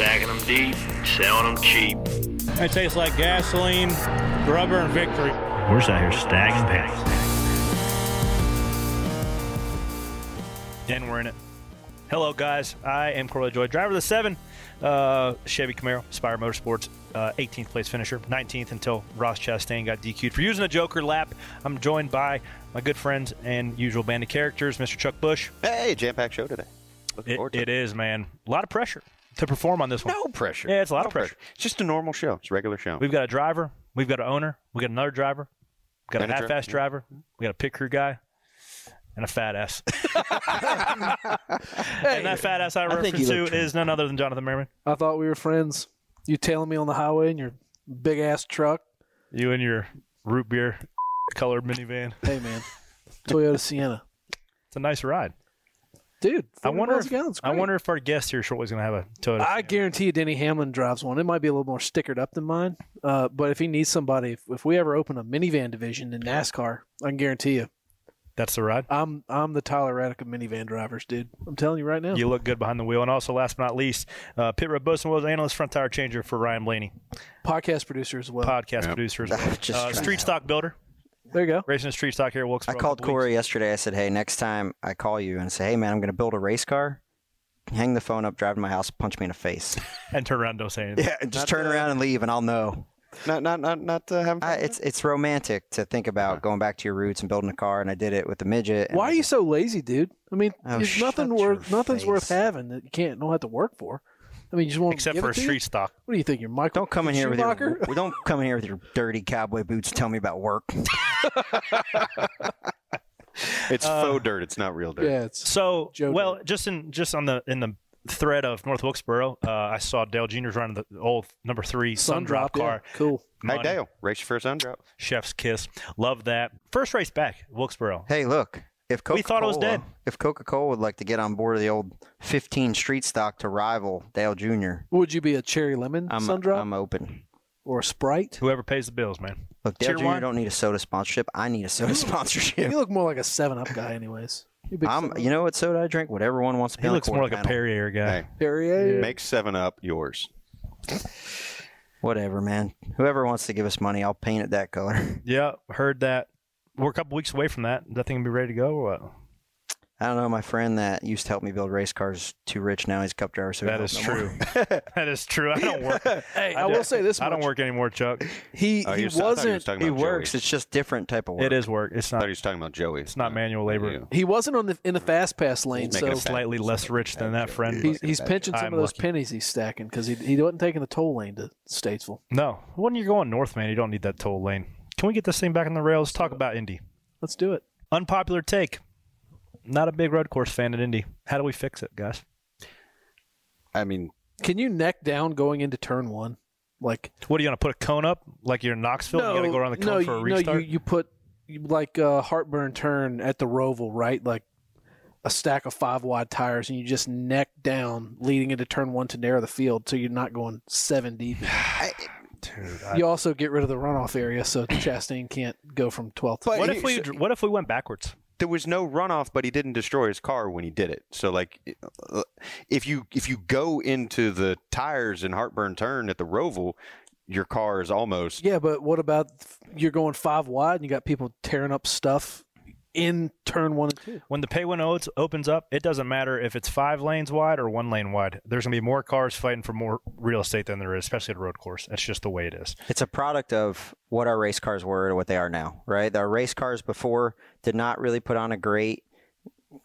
Stacking them deep, selling them cheap. It tastes like gasoline, rubber, and victory. We're just out here stacking pennies. And we're in it. Hello, guys. I am Corey LaJoie, driver of the seven uh, Chevy Camaro, Spire Motorsports, uh, 18th place finisher, 19th until Ross Chastain got DQ'd for using a Joker lap. I'm joined by my good friends and usual band of characters, Mr. Chuck Bush. Hey, jam packed show today. Looking It, forward to it is, man. A lot of pressure to perform on this one. No pressure. Yeah, it's a lot No of pressure. It's just a normal show. It's a regular show. We've got a driver, we've got an owner, we got another driver, we got And a a half-ass driver, yeah. we got a pit crew guy, and a fat ass. and that fat ass I think reference to is none other than Jonathan Merriman. I thought we were friends. You tailing me on the highway in your big ass truck. You and your root beer colored minivan. Hey man, Toyota Sienna, It's a nice ride. Dude. I wonder if, a gallon, it's I wonder if our guest here shortly is going to have a Toyota. I Sienna. guarantee you, Denny Hamlin drives one. It might be a little more stickered up than mine, uh, but if he needs somebody, if, if we ever open a minivan division in NASCAR, I can guarantee you, That's the ride. I'm I'm the Tyler Reddick of minivan drivers, dude. I'm telling you right now. You look good behind the wheel. And also, last but not least, uh, Pit Road Bosun was analyst front tire changer for Ryan Blaney, Podcast producer as well. podcast Yep. producer as well. Just Uh, street to stock builder, there you go. racing a street stock here at Wilkesboro. I a called Corey weeks. yesterday. I said, "Hey, next time I call you and say, hey man, I'm going to build a race car. Hang the phone up, drive to my house, punch me in the face. and turn around, and don't say anything. yeah, just Not turn the- around and leave, and I'll know. not not not not uh, having. I, it's it's romantic to think about going back to your roots and building a car, and I did it with the midget. Why are you just- so lazy, dude? I mean, Oh, there's nothing worth your nothing's worth having that you can't don't have to work for. I mean, you just want Except to give for a it you? street stock. What do you think? You're Michael? Don't come in here with your We don't come in here with your dirty cowboy boots tell me about work. It's uh, faux dirt. It's not real dirt. Yeah, it's So, Joe well, did. just in just on the in the thread of North Wilkesboro, uh, I saw Dale Jr.'s running the old number three sun Sundrop drop yeah. car. Cool. Hey Dale, race your first undrop. Chef's kiss. Love that. First race back, Wilkesboro. Hey, look. If Coca-Cola, We thought it was dead. If Coca-Cola would like to get on board of the old 15 street stock to rival Dale Jr., Would you be a cherry lemon I'm sun drop I'm open. or a Sprite? Whoever pays the bills, man. Look, Dale Cheer Jr. wine? don't need a soda sponsorship. I need a soda sponsorship. You look more like a Seven Up guy, anyways. You big I'm, 7-Up? you know what soda I drink? Whatever one wants to be He on the looks more like a panel. Perrier guy. Hey, Perrier. make Seven Up yours. Whatever, man. Whoever wants to give us money, I'll paint it that color. Yeah, heard that. We're a couple weeks away from that. Is that thing gonna be ready to go or what? I don't know. My friend that used to help me build race cars too rich now. He's a cup driver, so he That don't is no true. that is true. I don't work. Hey, I, I will say this. I don't work anymore, Chuck. He Oh, he was, I thought you was wasn't talking He about works. Joey. It's just different type of work. It is work. It's I thought not. he was talking about Joey. It's not manual labor. You. he wasn't on the in the fast pass lane, He's so making a Slightly less rich than that friend. he's, Making he's pinching some I'm of those lucky. pennies he's stacking because he he wasn't taking the toll lane to Statesville. No, when you're going north, man, you don't need that toll lane. Can we get this thing back on the rails? Talk about Indy. Let's do it. Unpopular take. Not a big road course fan at Indy. How do we fix it, guys? I mean, Can you neck down going into turn one? Like What are you gonna put a cone up like you're in Knoxville? you gotta go around the cone no, for a restart. No, you, you put like uh, a heartburn turn at the Roval, right? Like a stack of five wide tires, and you just neck down leading into turn one to narrow the field, so you're not going seven deep. Dude, I- You also get rid of the runoff area, so Chastain can't go from 12th. But what he- if we what if we went backwards? there was no runoff, but he didn't destroy his car when he did it. So like, uh, if you if you go into the tires and heartburn turn at the Roval, your car is almost yeah, but what about you're going five wide and you got people tearing up stuff in turn one and two? When the pay window o- opens up, it doesn't matter if it's five lanes wide or one lane wide. There's gonna be more cars fighting for more real estate than there is, especially at a road course. That's just the way it is. It's a product of what our race cars were to what they are now, right? Our race cars before did not really put on a great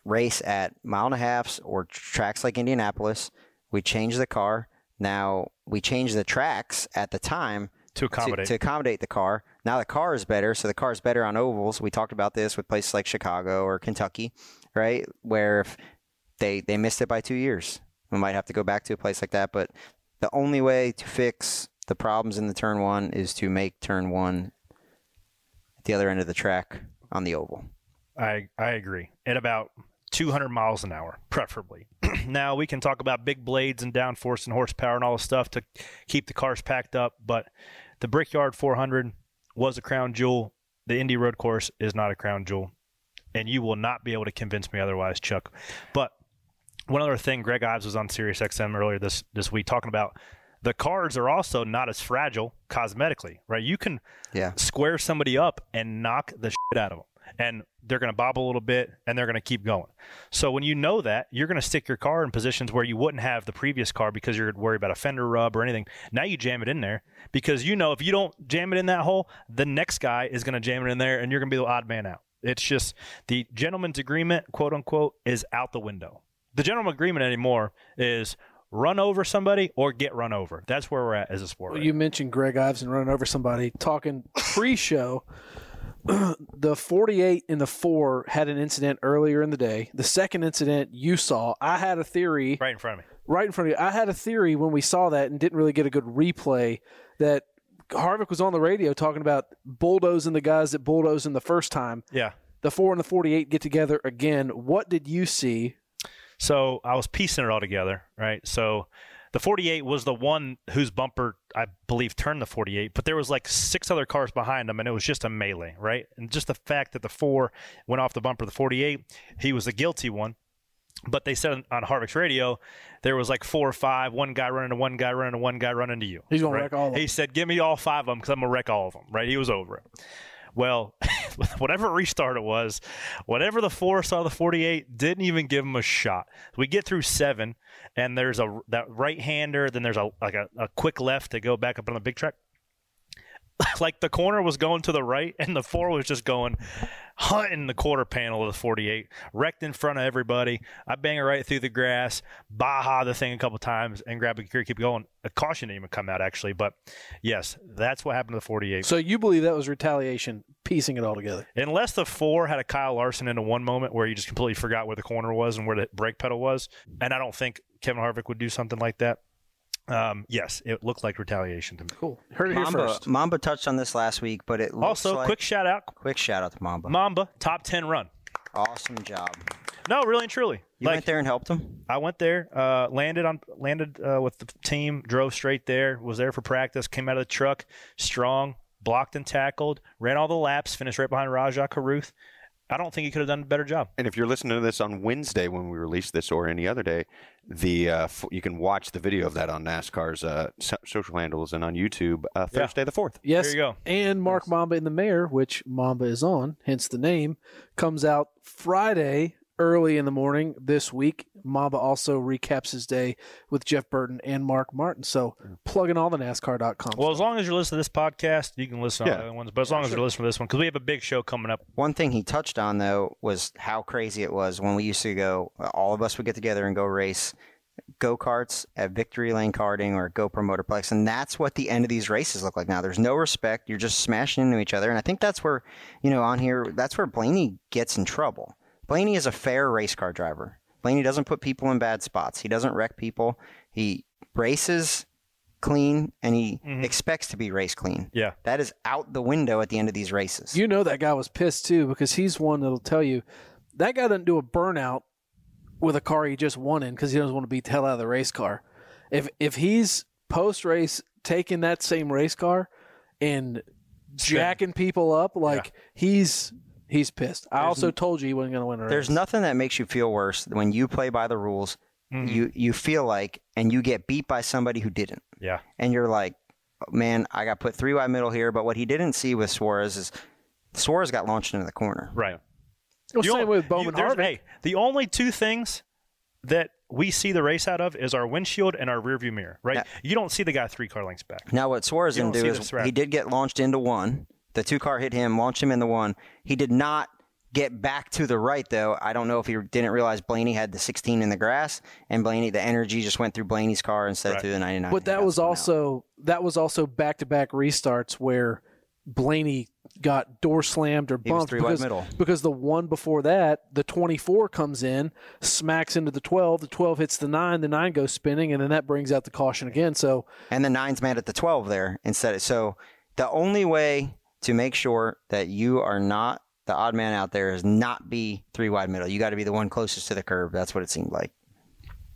race at mile and a halfs or tracks like Indianapolis. We changed the car. Now we changed the tracks at the time To to, accommodate. to accommodate the car. Now the car is better, so the car is better on ovals. We talked about this with places like Chicago or Kentucky, right? Where if they they missed it by two years, we might have to go back to a place like that. But the only way to fix the problems in the turn one is to make turn one at the other end of the track on the oval. I I agree. At about 200 miles an hour, preferably. now we can talk about big blades and downforce and horsepower and all this stuff to keep the cars packed up, but the Brickyard 400 was a crown jewel. The Indy Road Course is not a crown jewel, and you will not be able to convince me otherwise, Chuck. But one other thing, Greg Ives was on Sirius XM earlier this this week talking about the cards are also not as fragile cosmetically, right? You can Yeah. square somebody up and knock the shit out of them. And they're going to bob a little bit and they're going to keep going. So when you know that, you're going to stick your car in positions where you wouldn't have the previous car because you're worried about a fender rub or anything. Now you jam it in there because you know if you don't jam it in that hole, the next guy is going to jam it in there and you're going to be the odd man out. It's just the gentleman's agreement, quote unquote, is out the window. The gentleman's agreement anymore is run over somebody or get run over. That's where we're at as a sport. Well, right you mentioned Greg Ives and running over somebody. Talking pre-show, the 48 and the four had an incident earlier in the day. The second incident you saw, I had a theory right in front of me. right in front of you. I had a theory when we saw that and didn't really get a good replay that Harvick was on the radio talking about bulldozing the guys that bulldozed in the first time. Yeah. The four and the 48 get together again. What did you see? So I was piecing it all together, right? So the 48 was the one whose bumper I believe turned the 48, but there was like six other cars behind him, and it was just a melee, right? And just the fact that the four went off the bumper, the 48, he was the guilty one. But they said on, on Harvick's radio, there was like four or five, one guy running to one guy running to one guy running to you. He's gonna right? wreck all of He said, "Give me all five of them because I'm gonna wreck all of them." Right? He was over it. Well, whatever restart it was, whatever the four saw the 48 didn't even give him a shot. We get through seven, and there's a that right hander. Then there's a like a, a quick left to go back up on the big track. like the corner was going to the right, and the four was just going hunting the quarter panel of the 48, wrecked in front of everybody. I bang it right through the grass, baha the thing a couple times, and grab a gear, keep going. A caution didn't even come out actually, but yes, that's what happened to the 48. So you believe that was retaliation, piecing it all together? Unless the four had a Kyle Larson into one moment where you just completely forgot where the corner was and where the brake pedal was, and I don't think Kevin Harvick would do something like that. Um, yes, it looked like retaliation to me. Cool. Heard it here Mamba, first. Mamba touched on this last week, but it looks Also, like, quick shout out, quick shout out to Mamba. Mamba top ten run. awesome job. No, really and truly. You like went there and helped him. I went there, uh, landed on landed uh, with the team, drove straight there, was there for practice, came out of the truck strong, blocked and tackled, ran all the laps, finished right behind Rajah Caruth. I don't think he could have done a better job. And if you're listening to this on Wednesday when we release this, or any other day, the uh, f- you can watch the video of that on NASCAR's uh, so- social handles and on YouTube uh, Yeah. Thursday the fourth. Yes. There you go. And Mark Mamba in the Mayor, which Mamba is on, hence the name, comes out Friday early in the morning this week. Mamba also recaps his day with Jeff Burton and Mark Martin. So plug in all the NASCAR.com. Well, as long as you're listening to this podcast, you can listen to Yeah. the other ones. But as long as you're listening to this one, because we have a big show coming up. One thing he touched on though was how crazy it was when we used to go. All of us would get together and go race go karts at Victory Lane Karting or GoPro Motorplex, and that's what the end of these races look like now. There's no respect. You're just smashing into each other, and I think that's where you know on here that's where Blaney gets in trouble. Blaney is a fair race car driver. Blaney doesn't put people in bad spots. He doesn't wreck people. He races clean and he mm-hmm. expects to be race clean. Yeah. That is out the window at the end of these races. You know that guy was pissed too because he's one that'll tell you that guy doesn't do a burnout with a car he just won in because he doesn't want to beat the hell out of the race car. If if he's post race taking that same race car and jacking people up, like he's he's pissed. I also told you he wasn't going to win a race. There's nothing that makes you feel worse than when you play by the rules. Mm-hmm. You you feel like and you get beat by somebody who didn't, Yeah. and you're like, man, I got put three wide middle here. But what he didn't see with Suarez is Suarez got launched into the corner. Right. Well, You same don't- with Bowman there's- Harvick. Hey, the only two things that we see the race out of is our windshield and our rearview mirror, right? Yeah. You don't see the guy three car lengths back. Now what Suarez You didn't don't do see is he did get launched into one. The two car hit him, launched him in the one. He did not get back to the right though. I don't know if he didn't realize Blaney had the 16 in the grass, and Blaney the energy just went through Blaney's car instead Right. of through the 99. But that was spun out. also that was also back to back restarts where Blaney got door slammed or He was bumped because, middle. because the one before that, the 24 comes in, smacks into the 12, the 12 hits the 9, the 9 goes spinning, and then that brings out the caution again. So and the nine's mad at the 12 there instead of so the only way to make sure that you are not the odd man out there is not be three wide middle. You got to be the one closest to the curb that's what it seemed like.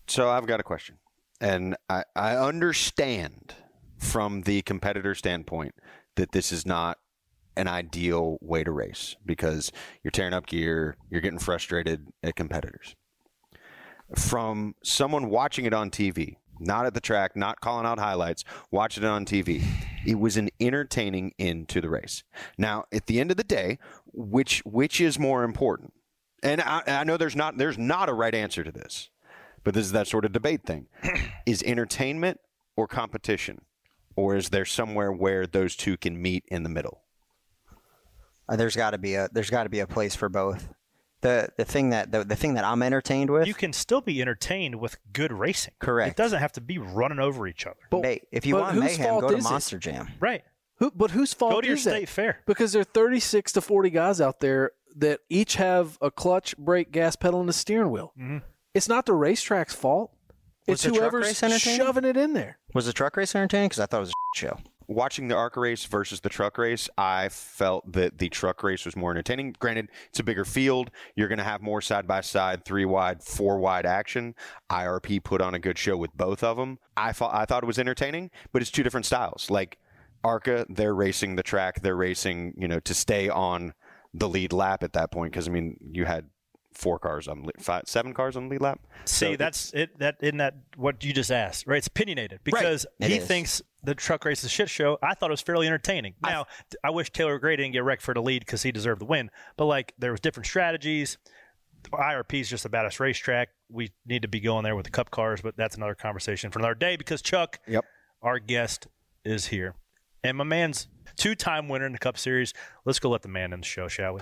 So I've got a question, and I, I understand from the competitor standpoint that this is not an ideal way to race because you're tearing up gear, you're getting frustrated at competitors. from someone watching it on TV, not at the track, not calling out highlights, watching it on TV. It was an entertaining end to the race. Now, at the end of the day, which which is more important? And I, I know there's not there's not a right answer to this, but this is that sort of debate thing. is entertainment or competition, or is there somewhere where those two can meet in the middle? Uh, there's got to be a there's got to be a place for both. The the thing that the, the thing that I'm entertained with. You can still be entertained with good racing. Correct. It doesn't have to be running over each other. But, Hey, if you but want whose mayhem, go to is it? Monster Jam. Right. Who, but whose fault Go to your is state that? fair. Because there are 36 to 40 guys out there that each have a clutch, brake, gas pedal, and a steering wheel. Mhm. It's not the racetrack's fault. Was It's the truck whoever's race entertaining? shoving it in there. Was the truck race entertaining? Because I thought it was a show. Watching the ARCA race versus the truck race, I felt that the truck race was more entertaining. Granted, it's a bigger field. You're going to have more side by side, three wide, four wide action. IRP put on a good show with both of them. I thought I thought it was entertaining, but it's two different styles. Like ARCA, they're racing the track. They're racing, you know, to stay on the lead lap at that point. Because I mean, you had four cars on five, seven cars on the lead lap. See, So that's it. That isn't that what you just asked, right? It's opinionated because It he thinks the truck race is a shit show. I thought it was fairly entertaining. Now, I, wish Taylor Gray didn't get wrecked for the lead because he deserved the win. But like, there was different strategies. IRP is just a badass racetrack. We need to be going there with the cup cars, but that's another conversation for another day because Chuck, Yep. our guest, is here, and my man's two-time winner in the Cup Series. Let's go let the man in the show, shall we?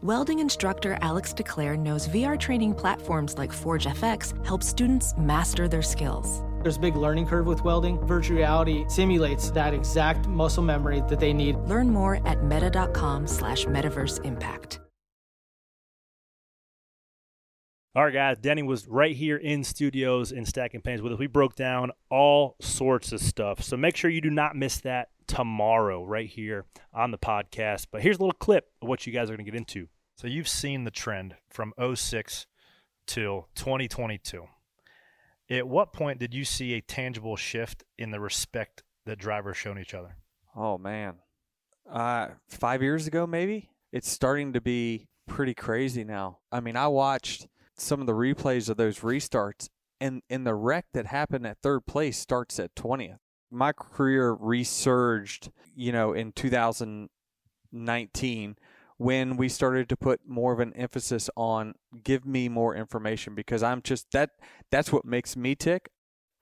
Welding instructor Alex DeClaire knows VR training platforms like Forge FX help students master their skills. There's a big learning curve with welding. Virtual reality simulates that exact muscle memory that they need. Learn more at meta.com slash metaverse impact. All right, guys. Denny was right here in studios in Stacking Pennies with us. We broke down all sorts of stuff. So make sure you do not miss that tomorrow right here on the podcast. But here's a little clip of what you guys are going to get into. So you've seen the trend from 06 till 2022. At what point did you see a tangible shift in the respect that drivers shown each other? Oh man, uh, five years ago maybe. It's starting to be pretty crazy now. I mean, I watched some of the replays of those restarts, and and the wreck that happened at third place starts at twentieth. My career resurged, you know, in 2019 when we started to put more of an emphasis on give me more information because I'm just that that's what makes me tick.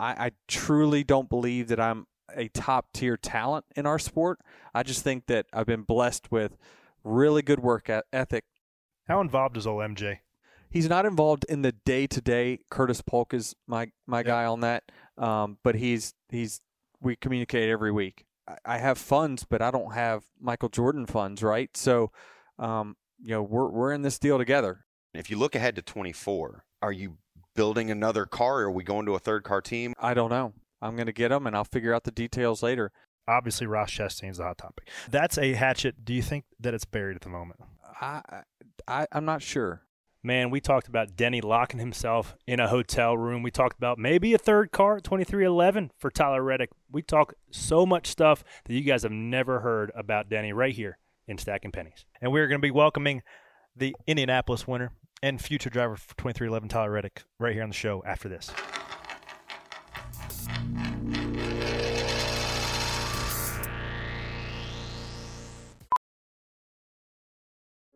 I, I truly don't believe that I'm a top tier talent in our sport. I just think that I've been blessed with really good work ethic. How involved is old MJ? He's not involved in the day to day. Curtis Polk is my my guy on that, um, but he's he's we communicate every week. I- I have funds, but I don't have Michael Jordan funds, right? So, um, you know, we're we're in this deal together. If you look ahead to 24, are you building another car or are we going to a third car team? I don't know. I'm going to get them, and I'll figure out the details later. Obviously, Ross Chastain's the hot topic. That's a hatchet. Do you think that it's buried at the moment? I, I I'm not sure. Man, we talked about Denny locking himself in a hotel room. We talked about maybe a third car, 2311 for Tyler Reddick. We talk so much stuff that you guys have never heard about Denny right here in Stacking Pennies. And we're going to be welcoming the Indianapolis winner and future driver for 2311 Tyler Reddick right here on the show after this.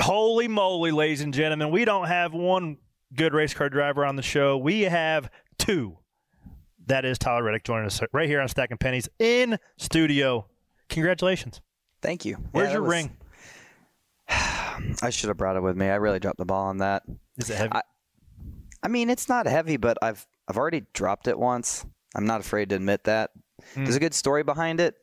Holy moly, ladies and gentlemen, we don't have one good race car driver on the show. We have two. That is Tyler Reddick joining us right here on Stacking Pennies in studio. Congratulations. Thank you. Where's Yeah, your was- ring? I should have brought it with me. I really dropped the ball on that. Is it heavy? I, I mean, it's not heavy, but I've I've already dropped it once. I'm not afraid to admit that. Hmm. There's a good story behind it.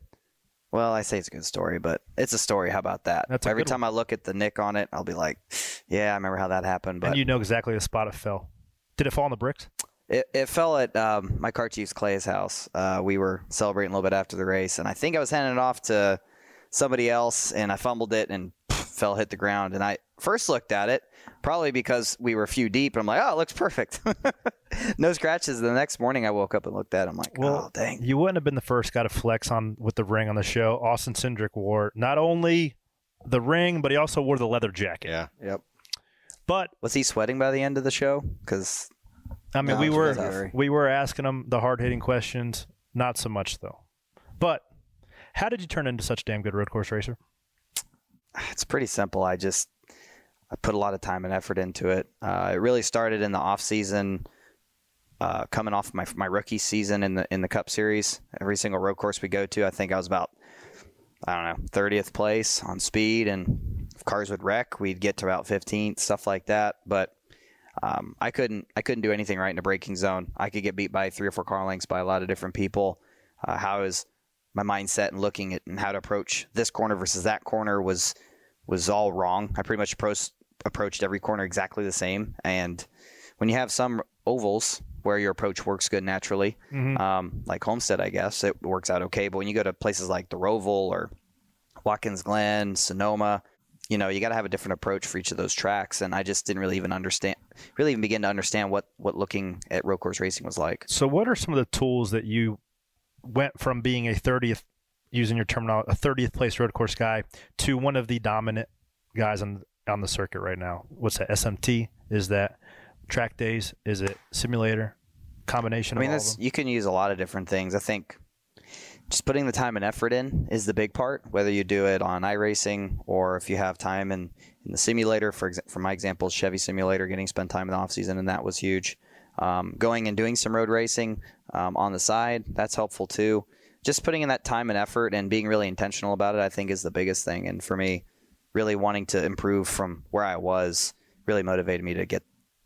Well, I say it's a good story, but it's a story. How about that? That's Every time I look at the nick on it, I'll be like, "Yeah, I remember how that happened." But and you know exactly the spot it fell. Did it fall on the bricks? It, it fell at um, my car chief's Clay's house. Uh, we were celebrating a little bit after the race, and I think I was handing it off to somebody else, and I fumbled it and fell, hit the ground. And I first looked at it, probably because we were a few deep, and I'm like, oh, it looks perfect. no scratches. The next morning, I woke up and looked at it. I'm like, Well, oh, dang. you wouldn't have been the first guy to flex on with the ring on the show. Austin Cindric wore not only the ring, but he also wore the leather jacket. Yeah. Yep. But was he sweating by the end of the show? Because I mean, No, we were was we were asking him the hard hitting questions. Not so much though. But how did you turn into such a damn good road course racer? it's pretty simple. I just I put a lot of time and effort into it. Uh, it really started in the off season, uh, coming off my my rookie season in the in the Cup Series. Every single road course we go to, I think I was about I don't know thirtieth place on speed, and if cars would wreck, we'd get to about fifteenth, stuff like that. But um, I couldn't I couldn't do anything right in a braking zone. I could get beat by three or four car lengths by a lot of different people. Uh, how is my mindset and looking at and how to approach this corner versus that corner was was all wrong. I pretty much approached approached every corner exactly the same. And when you have some ovals where your approach works good naturally, Mhm. um, like Homestead, I guess it works out okay. But when you go to places like the Roval or Watkins Glen, Sonoma, you know, you got to have a different approach for each of those tracks. And I just didn't really even understand, really even begin to understand what what looking at road course racing was like. So, what are some of the tools that you went from being a 30th, using your terminology, a 30th place road course guy to one of the dominant guys on on the circuit right now? What's that? SMT? Is that track days? Is it simulator? Combination I mean, that's, you can use a lot of different things. I think just putting the time and effort in is the big part. Whether you do it on iRacing or if you have time in, in the simulator, for exa- for my example, Chevy Simulator, getting spent time in the off season, and that was huge. Um, going and doing some road racing um, on the side, that's helpful too. Just putting in that time and effort and being really intentional about it, I think, is the biggest thing. And for me, really wanting to improve from where I was really motivated me to get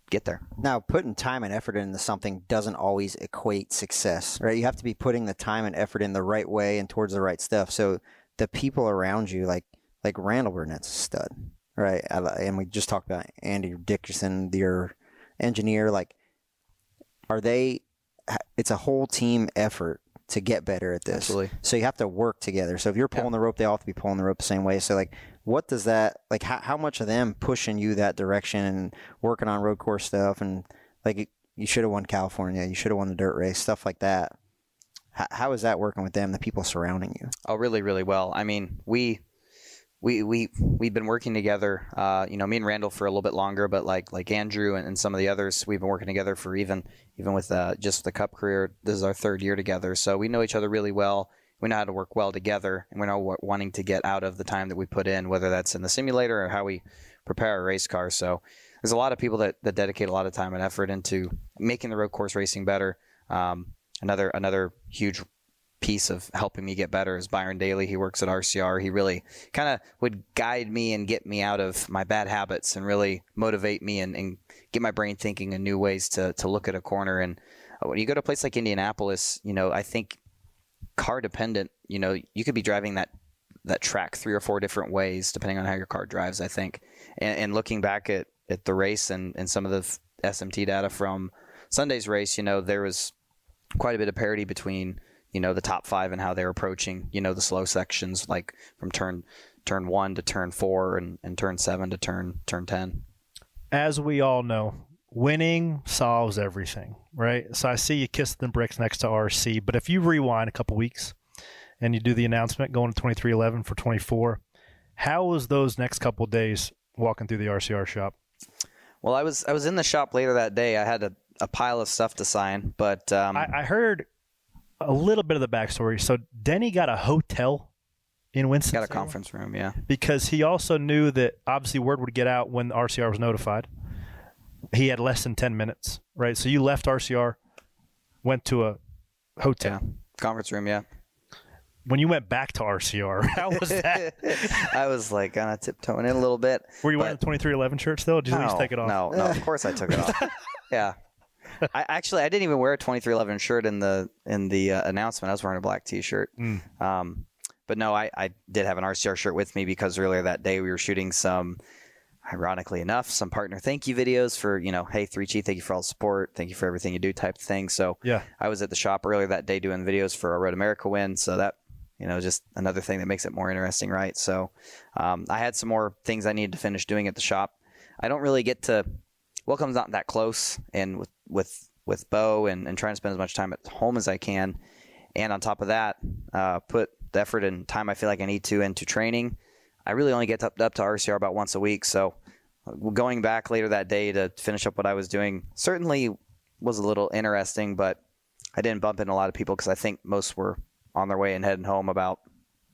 get there. Now, putting time and effort into something doesn't always equate success, right? You have to be putting the time and effort in the right way and towards the right stuff. So the people around you, like like Randall Burnett's a stud, right? And we just talked about Andy Dickerson, your engineer. Like, are they? It's a whole team effort to get better at this. Absolutely. So you have to work together. So if you're pulling the rope, they all have to be pulling the rope the same way. So like, what does that like? How, how much of them pushing you that direction and working on road course stuff and like you should have won California, you should have won the dirt race, stuff like that. How, how is that working with them, the people surrounding you? Oh, really, really well. I mean, we we we we've been working together. Uh, you know, me and Randall for a little bit longer, but like like Andrew and, and some of the others, we've been working together for even even with uh, just the Cup career. This is our third year together, so we know each other really well. We know how to work well together, and we're not wa- wanting to get out of the time that we put in, whether that's in the simulator or how we prepare our race cars. So there's a lot of people that, that dedicate a lot of time and effort into making the road course racing better. Um, another another huge piece of helping me get better is Byron Daly. He works at RCR. He really kind of would guide me and get me out of my bad habits and really motivate me and, and get my brain thinking in new ways to, to look at a corner. And uh, when you go to a place like Indianapolis, you know, I think car dependent, you know, you could be driving that that track three or four different ways depending on how your car drives, I think. And, and looking back at, at the race and, and some of the SMT data from Sunday's race, you know, there was quite a bit of parity between you know the top five and how they're approaching you know the slow sections like from turn turn one to turn four and, and turn seven to turn turn ten as we all know, winning solves everything, right? So I see you kissing the bricks next to RC, but if you rewind a couple weeks and you do the announcement going to 2311 for 24, how was those next couple days walking through the RCR shop? Well, I was I was in the shop later that day. I had a, a pile of stuff to sign, but um, I, I heard a little bit of the backstory. So Denny got a hotel in Winston. got a conference room, yeah. because he also knew that obviously word would get out when the RCR was notified. He had less than 10 minutes, right? So you left RCR, went to a hotel. Conference room, yeah. When you went back to RCR, how was that? I was like kind of tiptoeing in a little bit. Were you but- wearing the 2311 shirt still? Did you at least take it off? No, no, of course I took it off. yeah. I actually I didn't even wear a 2311 shirt in the in the uh, announcement. I was wearing a black t-shirt. Mm. Um, but no, I, I did have an RCR shirt with me because earlier that day we were shooting some, ironically enough, some partner thank you videos for you know, hey 3G, thank you for all the support, thank you for everything you do type of thing. So Yeah. I was at the shop earlier that day doing videos for a Road America win. So that you know, just another thing that makes it more interesting, right? So um, I had some more things I needed to finish doing at the shop. I don't really get to Welcome's not that close, and with with with Bo and, and trying to spend as much time at home as I can, and on top of that, uh, put the effort and time I feel like I need to into training. I really only get up, up to RCR about once a week, so uh, going back later that day to finish up what I was doing certainly was a little interesting, but I didn't bump into a lot of people because I think most were on their way and heading home about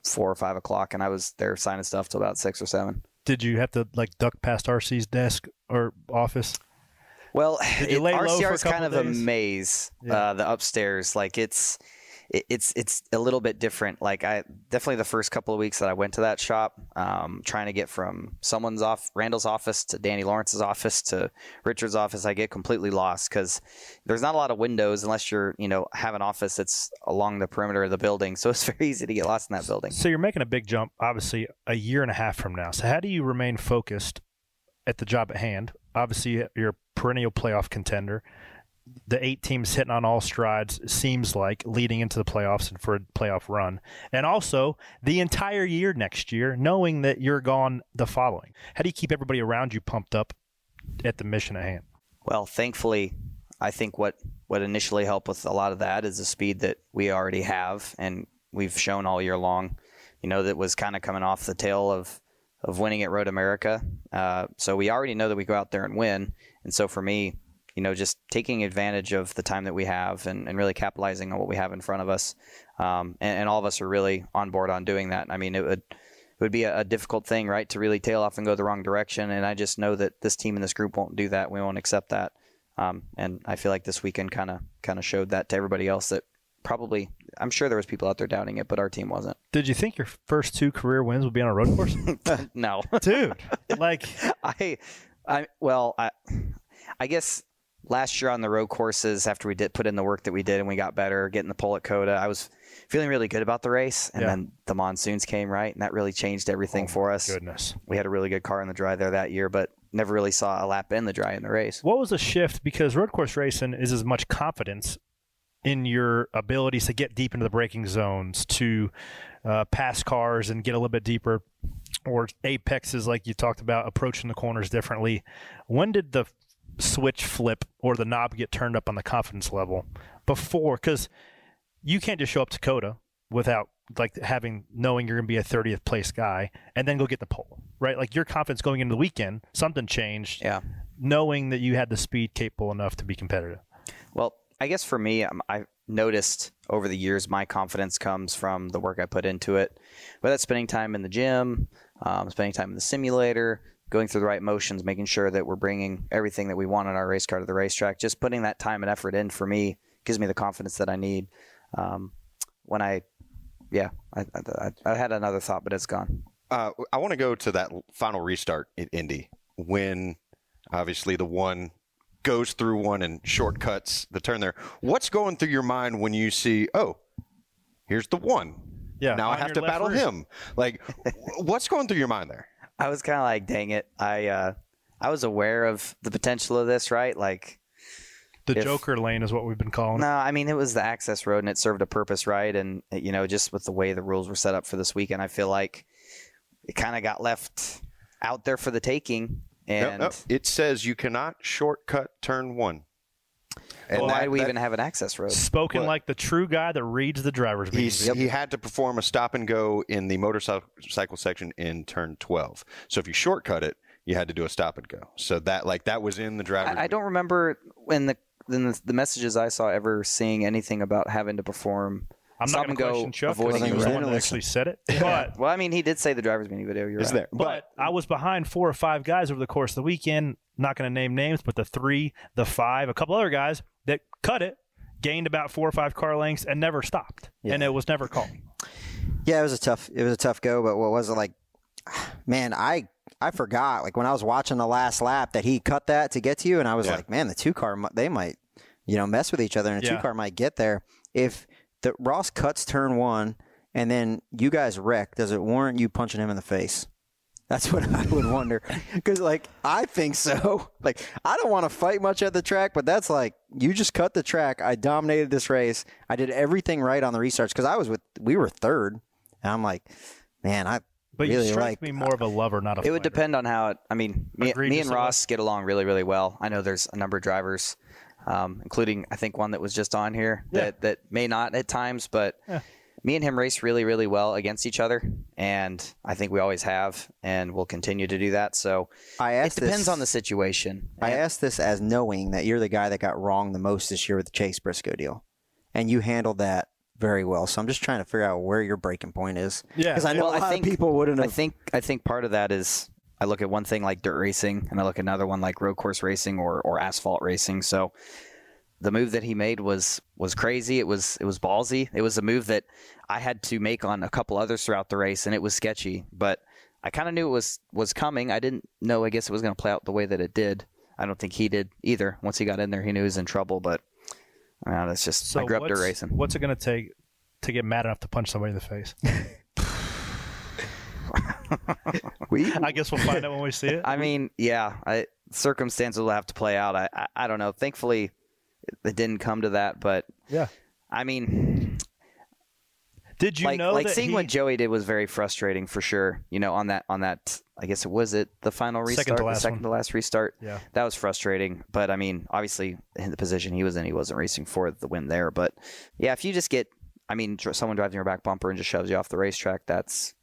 four or five o'clock, and I was there signing stuff till about six or seven. Did you have to like duck past RC's desk or office? Well, it, lay low for RCR is kind of a maze. Yeah. Uh, the upstairs, like it's, it, it's it's a little bit different. Like I definitely the first couple of weeks that I went to that shop, um, trying to get from someone's off Randall's office to Danny Lawrence's office to Richard's office, I get completely lost because there's not a lot of windows unless you're you know have an office that's along the perimeter of the building. So it's very easy to get lost in that building. So you're making a big jump, obviously, a year and a half from now. So how do you remain focused at the job at hand? Obviously, you're a perennial playoff contender. The eight teams hitting on all strides seems like leading into the playoffs and for a playoff run, and also the entire year next year, knowing that you're gone the following. How do you keep everybody around you pumped up at the mission at hand? Well, thankfully, I think what what initially helped with a lot of that is the speed that we already have and we've shown all year long. You know, that was kind of coming off the tail of of winning at Road America. Uh, so we already know that we go out there and win. And so for me, you know, just taking advantage of the time that we have and, and really capitalizing on what we have in front of us. Um, and, and all of us are really on board on doing that. I mean, it would it would be a, a difficult thing, right, to really tail off and go the wrong direction. And I just know that this team and this group won't do that. We won't accept that. Um, and I feel like this weekend kind of kind of showed that to everybody else that probably I'm sure there was people out there doubting it, but our team wasn't. Did you think your first two career wins would be on a road course? no, dude. Like I, I well, I, I guess last year on the road courses after we did put in the work that we did and we got better, getting the pole at COTA, I was feeling really good about the race, and Yeah. then the monsoons came right, and that really changed everything oh for us. goodness. we had a really good car in the dry there that year, but never really saw a lap in the dry in the race. What was the shift? Because road course racing is as much confidence in your abilities to get deep into the braking zones, to uh, pass cars and get a little bit deeper, or apexes like you talked about, approaching the corners differently. When did the switch flip or the knob get turned up on the confidence level before? Because you can't just show up to COTA without like having knowing you're going to be a 30th place guy and then go get the pole, right? Like your confidence going into the weekend, something changed. Yeah. Knowing that you had the speed capable enough to be competitive. Well, I guess for me, um, I've noticed over the years my confidence comes from the work I put into it. Whether that's spending time in the gym, um, spending time in the simulator, going through the right motions, making sure that we're bringing everything that we want on our race car to the racetrack. Just putting that time and effort in for me gives me the confidence that I need. Um, when I, yeah, I, I, I had another thought, but it's gone. Uh, I want to go to that final restart at Indy when obviously the one goes through one and shortcuts the turn there. What's going through your mind when you see, oh, here's the one? Yeah. Now I have to battle rear. him. Like, what's going through your mind there? I was kind of like, dang it. I, uh, I was aware of the potential of this, right? Like, The If- Joker lane is what we've been calling No, it. I mean it was the access road and it served a purpose, right? And you know, just with the way the rules were set up for this weekend, I feel like it kind of got left out there for the taking. And no, no, it says you cannot shortcut turn one. And why do we even have an access road? Spoken What? like the true guy that reads the driver's He's, meeting. He had to perform a stop and go in the motorcycle section in turn 12. So if you shortcut it, you had to do a stop and go. So that like that was in the driver's I, I don't remember when the in the, the messages I saw ever seeing anything about having to perform I'm stop not going to go question Chuck 'cause avoiding he a was the road. one that actually said it. But well, I mean, he did say the driver's meeting video. You're Is right. there? But I was behind four or five guys over the course of the weekend. Not going to name names, but the three, the five, a couple other guys that cut it, gained about four or five car lengths, and never stopped, and it was never called. Yeah, it was a tough. It was a tough go, but what was it like? Man, I I forgot. Like when I was watching the last lap, that he cut that to get to you, and I was Yeah. like, man, the two car they might, you know, mess with each other, and a Yeah. two car might get there. If the Ross cuts turn one, and then you guys wreck, does it warrant you punching him in the face? That's what I would wonder. Because, like, I think so. Like, I don't want to fight much at the track, but that's like, you just cut the track. I dominated this race. I did everything right on the restarts because I was with, we were third. And I'm like, man, I But really you strike like. me more of a lover, not a It would depend on how it. I mean, me, me and Ross get along really, really well. I know there's a number of drivers, um, including I think one that was just on here that that may not at times, but Yeah. me and him race really, really well against each other, and I think we always have, and we'll continue to do that. So I it depends this, on the situation. I And- asked this as knowing that you're the guy that got wrong the most this year with the Chase Briscoe deal, and you handled that very well. So I'm just trying to figure out where your breaking point is. Yeah. because I know Well, a I lot think- of people wouldn't I think I think part of that is I look at one thing like dirt racing, and I look at another one like road course racing or, or asphalt racing. So the move that he made was was crazy. It was it was ballsy. It was a move that I had to make on a couple others throughout the race, and it was sketchy. But I kind of knew it was was coming. I didn't know. I guess it was going to play out the way that it did. I don't think he did either. Once he got in there, he knew he was in trouble. But I don't that's just So I grew up dirt racing. What's it going to take to get mad enough to punch somebody in the face? we, I guess we'll find out when we see it. I mean, yeah, I, circumstances will have to play out. I, I, I don't know. Thankfully, it didn't come to that, but Yeah. I mean, Did you like know like that seeing he, what Joey did was very frustrating for sure. You know, on that on that, I guess it was it the final restart, Second to the last second to last restart. Yeah. that was frustrating. But I mean, obviously, in the position he was in, he wasn't racing for the win there. But yeah, if you just get, I mean, dr- someone driving your back bumper and just shoves you off the racetrack, that's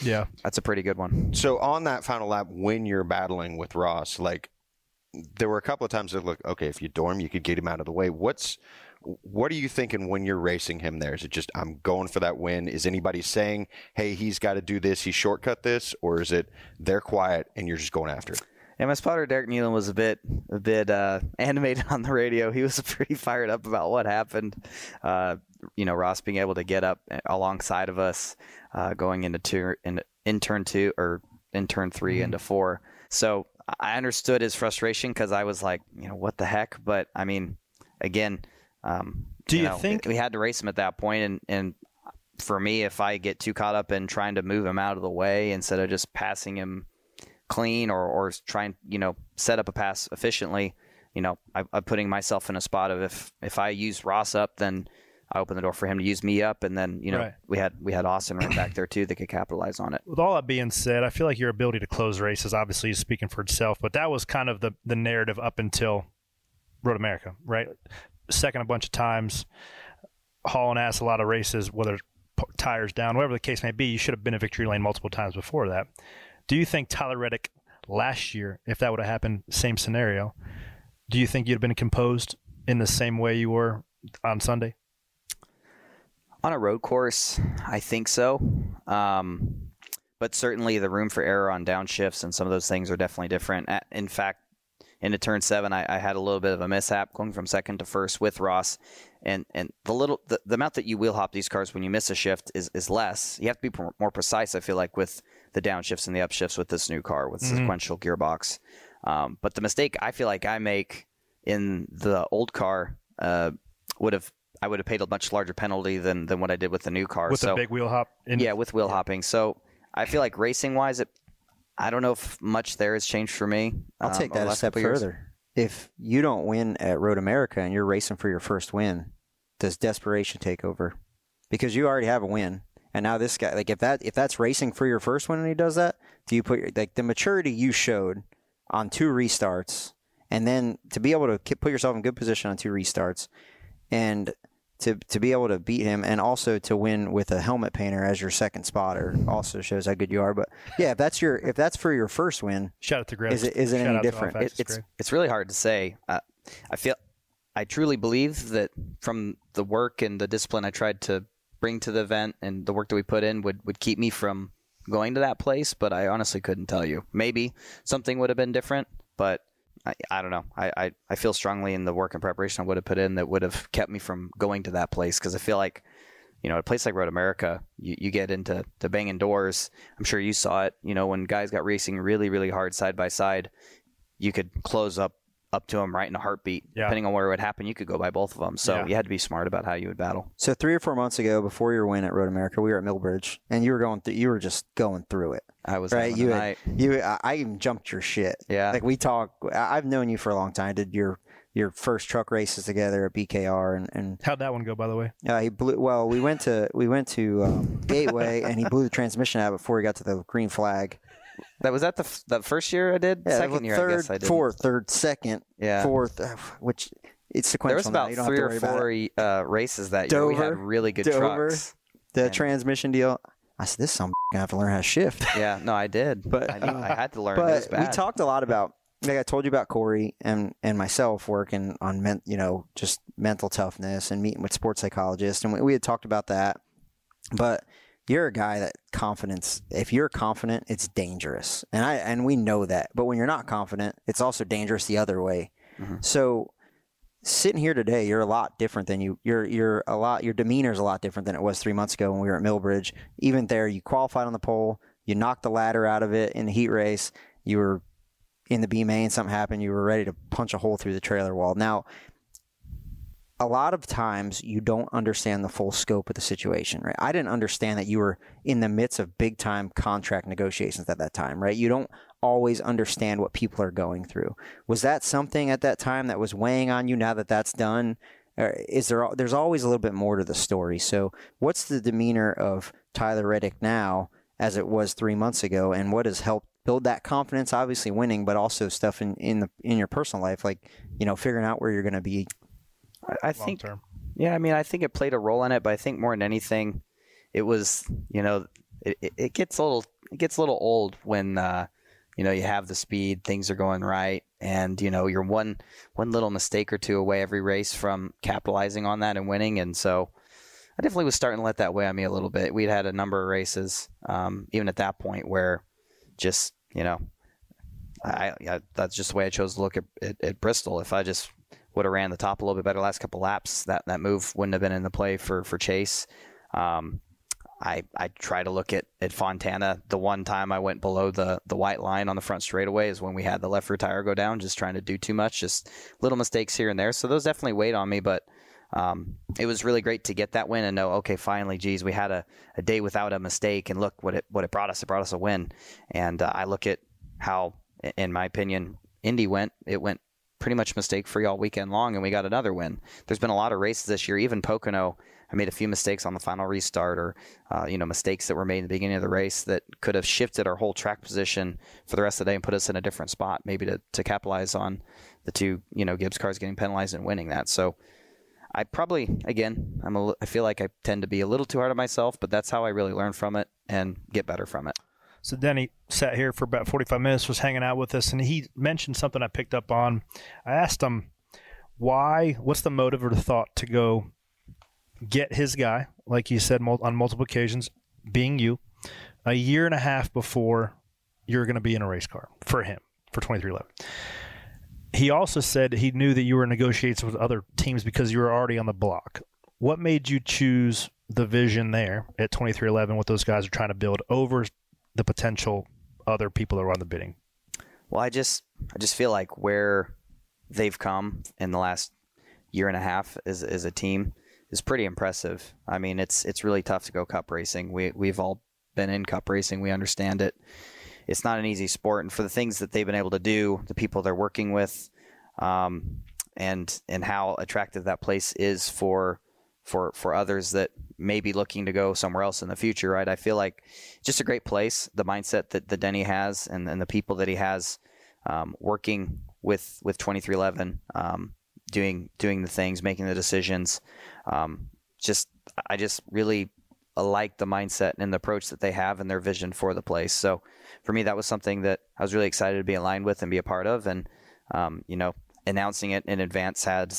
Yeah. that's a pretty good one. So on that final lap, when you're battling with Ross, like there were a couple of times that look okay. If you dorm, you could get him out of the way. What's what are you thinking when you're racing him there? Is it just I'm going for that win? Is anybody saying, "Hey, he's got to do this. He shortcut this," or is it they're quiet and you're just going after it? And my spotter Derek Nealon was a bit a bit uh, animated on the radio. He was pretty fired up about what happened. Uh, you know, Ross being able to get up alongside of us, uh, going into two in, in turn two or in turn 3 into four. So I understood his frustration because I was like, you know, what the heck? But I mean, again, um, Do you know, think- we had to race him at that point? and and for me, if I get too caught up in trying to move him out of the way instead of just passing him clean or, or trying you know set up a pass efficiently you know I, i'm putting myself in a spot of if if i use ross up then i opened the door for him to use me up and then you know Right. we had we had austin right back there too that could capitalize on it With all that being said, I feel like your ability to close races obviously is speaking for itself, but that was kind of the, the narrative up until Road America, right? Second a bunch of times, hauling ass a lot of races, whether tires down, whatever the case may be. You should have been in victory lane multiple times before that. Do you think Tyler Reddick last year, if that would have happened, same scenario, do you think you'd have been composed in the same way you were on Sunday? On a road course i think so. Um, but certainly the room for error on downshifts and some of those things are definitely different. In fact into turn seven I, I had a little bit of a mishap going from second to first with ross. And and the little the, the amount that you wheel hop these cars when you miss a shift is, is less. You have to be more precise i feel like with the downshifts and the upshifts with this new car with Mhm. sequential gearbox. Um, but the mistake i feel like i make in the old car uh, would have I would have paid a much larger penalty than, than what I did with the new car. With so the big wheel hop? In- yeah, with wheel hopping. So I feel like racing wise, it I don't know if much there has changed for me. I'll um, take that a step further. If you don't win at Road America and you're racing for your first win, does desperation take over? Because you already have a win, and now this guy, like if that if that's racing for your first win and he does that, do you put your, like the maturity you showed on two restarts, and then to be able to put yourself in good position on two restarts, and to to be able to beat him, and also to win with a helmet painter as your second spotter also shows how good you are. But yeah, if that's your if that's for your first win, shout out to Greg. Is it is it Shout any different? Alphax, it's Greg. it's really hard to say. Uh, I feel I truly believe that from the work and the discipline I tried to bring to the event and the work that we put in would would keep me from going to that place. But I honestly couldn't tell you. Maybe something would have been different, but. I, I don't know. I, I, I feel strongly in the work and preparation I would have put in that would have kept me from going to that place because I feel like, you know, a place like Road America, you, you get into to banging doors. I'm sure you saw it. You know, when guys got racing really, really hard side by side, you could close up up to him right in a heartbeat. Yeah. Depending on where it would happen, you could go by both of them. So Yeah. you had to be smart about how you would battle. So three or four months ago, before your win at Road America, we were at Millbridge, and you were going through. You were just going through it. I was right. You, had- you. I I even jumped your shit. Yeah. Like we talk. I- I've known you for a long time. I did your your first truck races together at BKR, and and How'd that one go, by the way? uh, he blew. Well, we went to we went to um, Gateway, and he blew the transmission out before he got to the green flag. That was that the f- that first year I did. Yeah, Second year, third, I guess I did. fourth, third, second, Yeah. fourth, uh, which it's sequential. There was about You don't three have to or worry about it. four uh, races that year. We had really good Dover, trucks. The And- transmission deal. I said, this some gonna have to learn how to shift. Yeah, no, I did. But- I, knew, I had to learn. But we talked a lot about, like I told you about Corey and and myself working on, men, you know, just mental toughness and meeting with sports psychologists, and we, we had talked about that. But you're a guy that confidence. If you're confident, it's dangerous, and I and we know that. But when you're not confident, it's also dangerous the other way. Mm-hmm. So sitting here today, you're a lot different than you. You're you're a lot. Your demeanor is a lot different than it was three months ago when we were at Millbridge. Even there, you qualified on the pole. You knocked the ladder out of it in the heat race. You were in the B main. Something happened. You were ready to punch a hole through the trailer wall. Now, a lot of times you don't understand the full scope of the situation, right? I didn't understand that you were in the midst of big time contract negotiations at that time, right? You don't always understand what people are going through. Was that something at that time that was weighing on you now that that's done? Or is there there's always a little bit more to the story. So, what's the demeanor of Tyler Reddick now as it was 3 months ago and what has helped build that confidence obviously winning but also stuff in in the in your personal life like, you know, figuring out where you're going to be I, I think. Yeah, I mean, I think it played a role in it, but I think more than anything, it was you know, it, it, it gets a little it gets a little old when uh, you know you have the speed, things are going right, and you know you're one one little mistake or two away every race from capitalizing on that and winning, and so. I definitely was starting to let that weigh on me a little bit. We'd had a number of races, um, even at that point, where just you know, I, I that's just the way I chose to look at, at, at Bristol. If I just would have ran the top a little bit better last couple laps, that that move wouldn't have been in the play for for Chase. Um, I I try to look at, at Fontana. The one time I went below the the white line on the front straightaway is when we had the left rear tire go down, just trying to do too much, just little mistakes here and there. So those definitely weighed on me, but. Um, it was really great to get that win and know, okay, finally, geez, we had a, a day without a mistake, and look what it what it brought us. It brought us a win. And uh, I look at how, in my opinion, Indy went. It went pretty much mistake free all weekend long, and we got another win. There's been a lot of races this year, even Pocono. I made a few mistakes on the final restart, or uh, you know, mistakes that were made in the beginning of the race that could have shifted our whole track position for the rest of the day and put us in a different spot, maybe to to capitalize on the two you know Gibbs cars getting penalized and winning that. So. I probably again I'm a, I feel like I tend to be a little too hard on myself, but that's how I really learn from it and get better from it. So then he sat here for about 45 minutes, was hanging out with us, and he mentioned something I picked up on. I asked him why, what's the motive or the thought to go get his guy, like you said on multiple occasions, being you, a year and a half before you're going to be in a race car for him for 2311. He also said he knew that you were in negotiations with other teams because you were already on the block. What made you choose the vision there at 2311 what those guys are trying to build over the potential other people that are on the bidding? Well, I just I just feel like where they've come in the last year and a half as as a team is pretty impressive. I mean, it's it's really tough to go cup racing. We we've all been in cup racing. We understand it. It's not an easy sport, and for the things that they've been able to do, the people they're working with, um, and and how attractive that place is for for for others that may be looking to go somewhere else in the future, right? I feel like just a great place. The mindset that, that Denny has and, and the people that he has um, working with with 2311, um, doing doing the things, making the decisions. Um, just I just really like the mindset and the approach that they have and their vision for the place. So for me, that was something that I was really excited to be aligned with and be a part of. And um, you know, announcing it in advance had